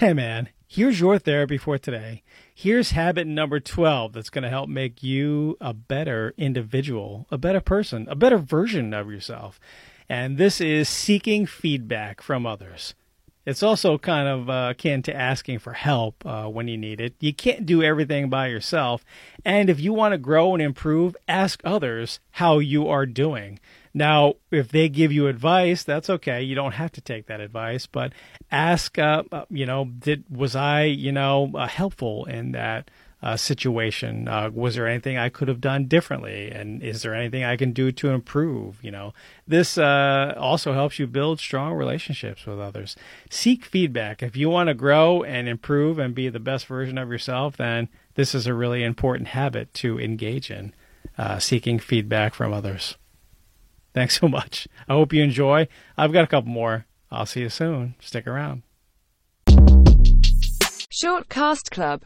Hey, man, here's your therapy for today. Here's habit number 12 that's going to help make you a better individual, a better person, a better version of yourself. And this is seeking feedback from others. It's also kind of uh, akin to asking for help uh, when you need it. You can't do everything by yourself. And if you want to grow and improve, ask others how you are doing. Now, if they give you advice, that's okay. You don't have to take that advice, but ask, uh, uh you know, did was I, you know, uh, helpful in that uh, situation? Uh, was there anything I could have done differently? And is there anything I can do to improve? You know, this uh, also helps you build strong relationships with others. Seek feedback. If you want to grow and improve and be the best version of yourself, then this is a really important habit to engage in. seeking feedback from others. Thanks so much. I hope you enjoy. I've got a couple more. I'll see you soon. Stick around. Shortcast Club